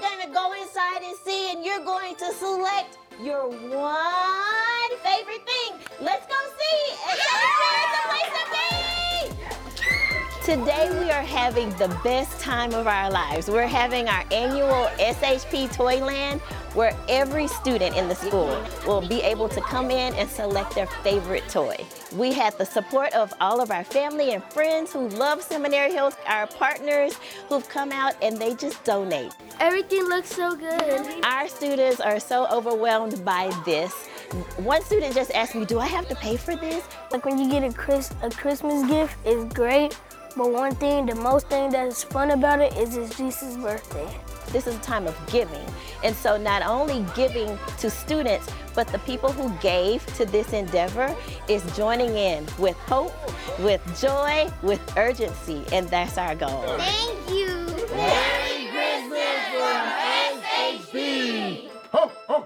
to go inside and see, and you're going to select your one Today we are having the best time of our lives. We're having our annual SHP Toyland where every student in the school will be able to come in and select their favorite toy. We had the support of all of our family and friends who love Seminary Hills, our partners who've come out and they just donate. Everything looks so good. Our students are so overwhelmed by this. One student just asked me, do I have to pay for this? Like when you get a, Chris, a Christmas gift, it's great. But one thing, the most thing that's fun about it is it's Jesus' birthday. This is a time of giving. And so not only giving to students, but the people who gave to this endeavor is joining in with hope, with joy, with urgency, and that's our goal. Thank you. Merry Christmas from SHP! Ho, ho,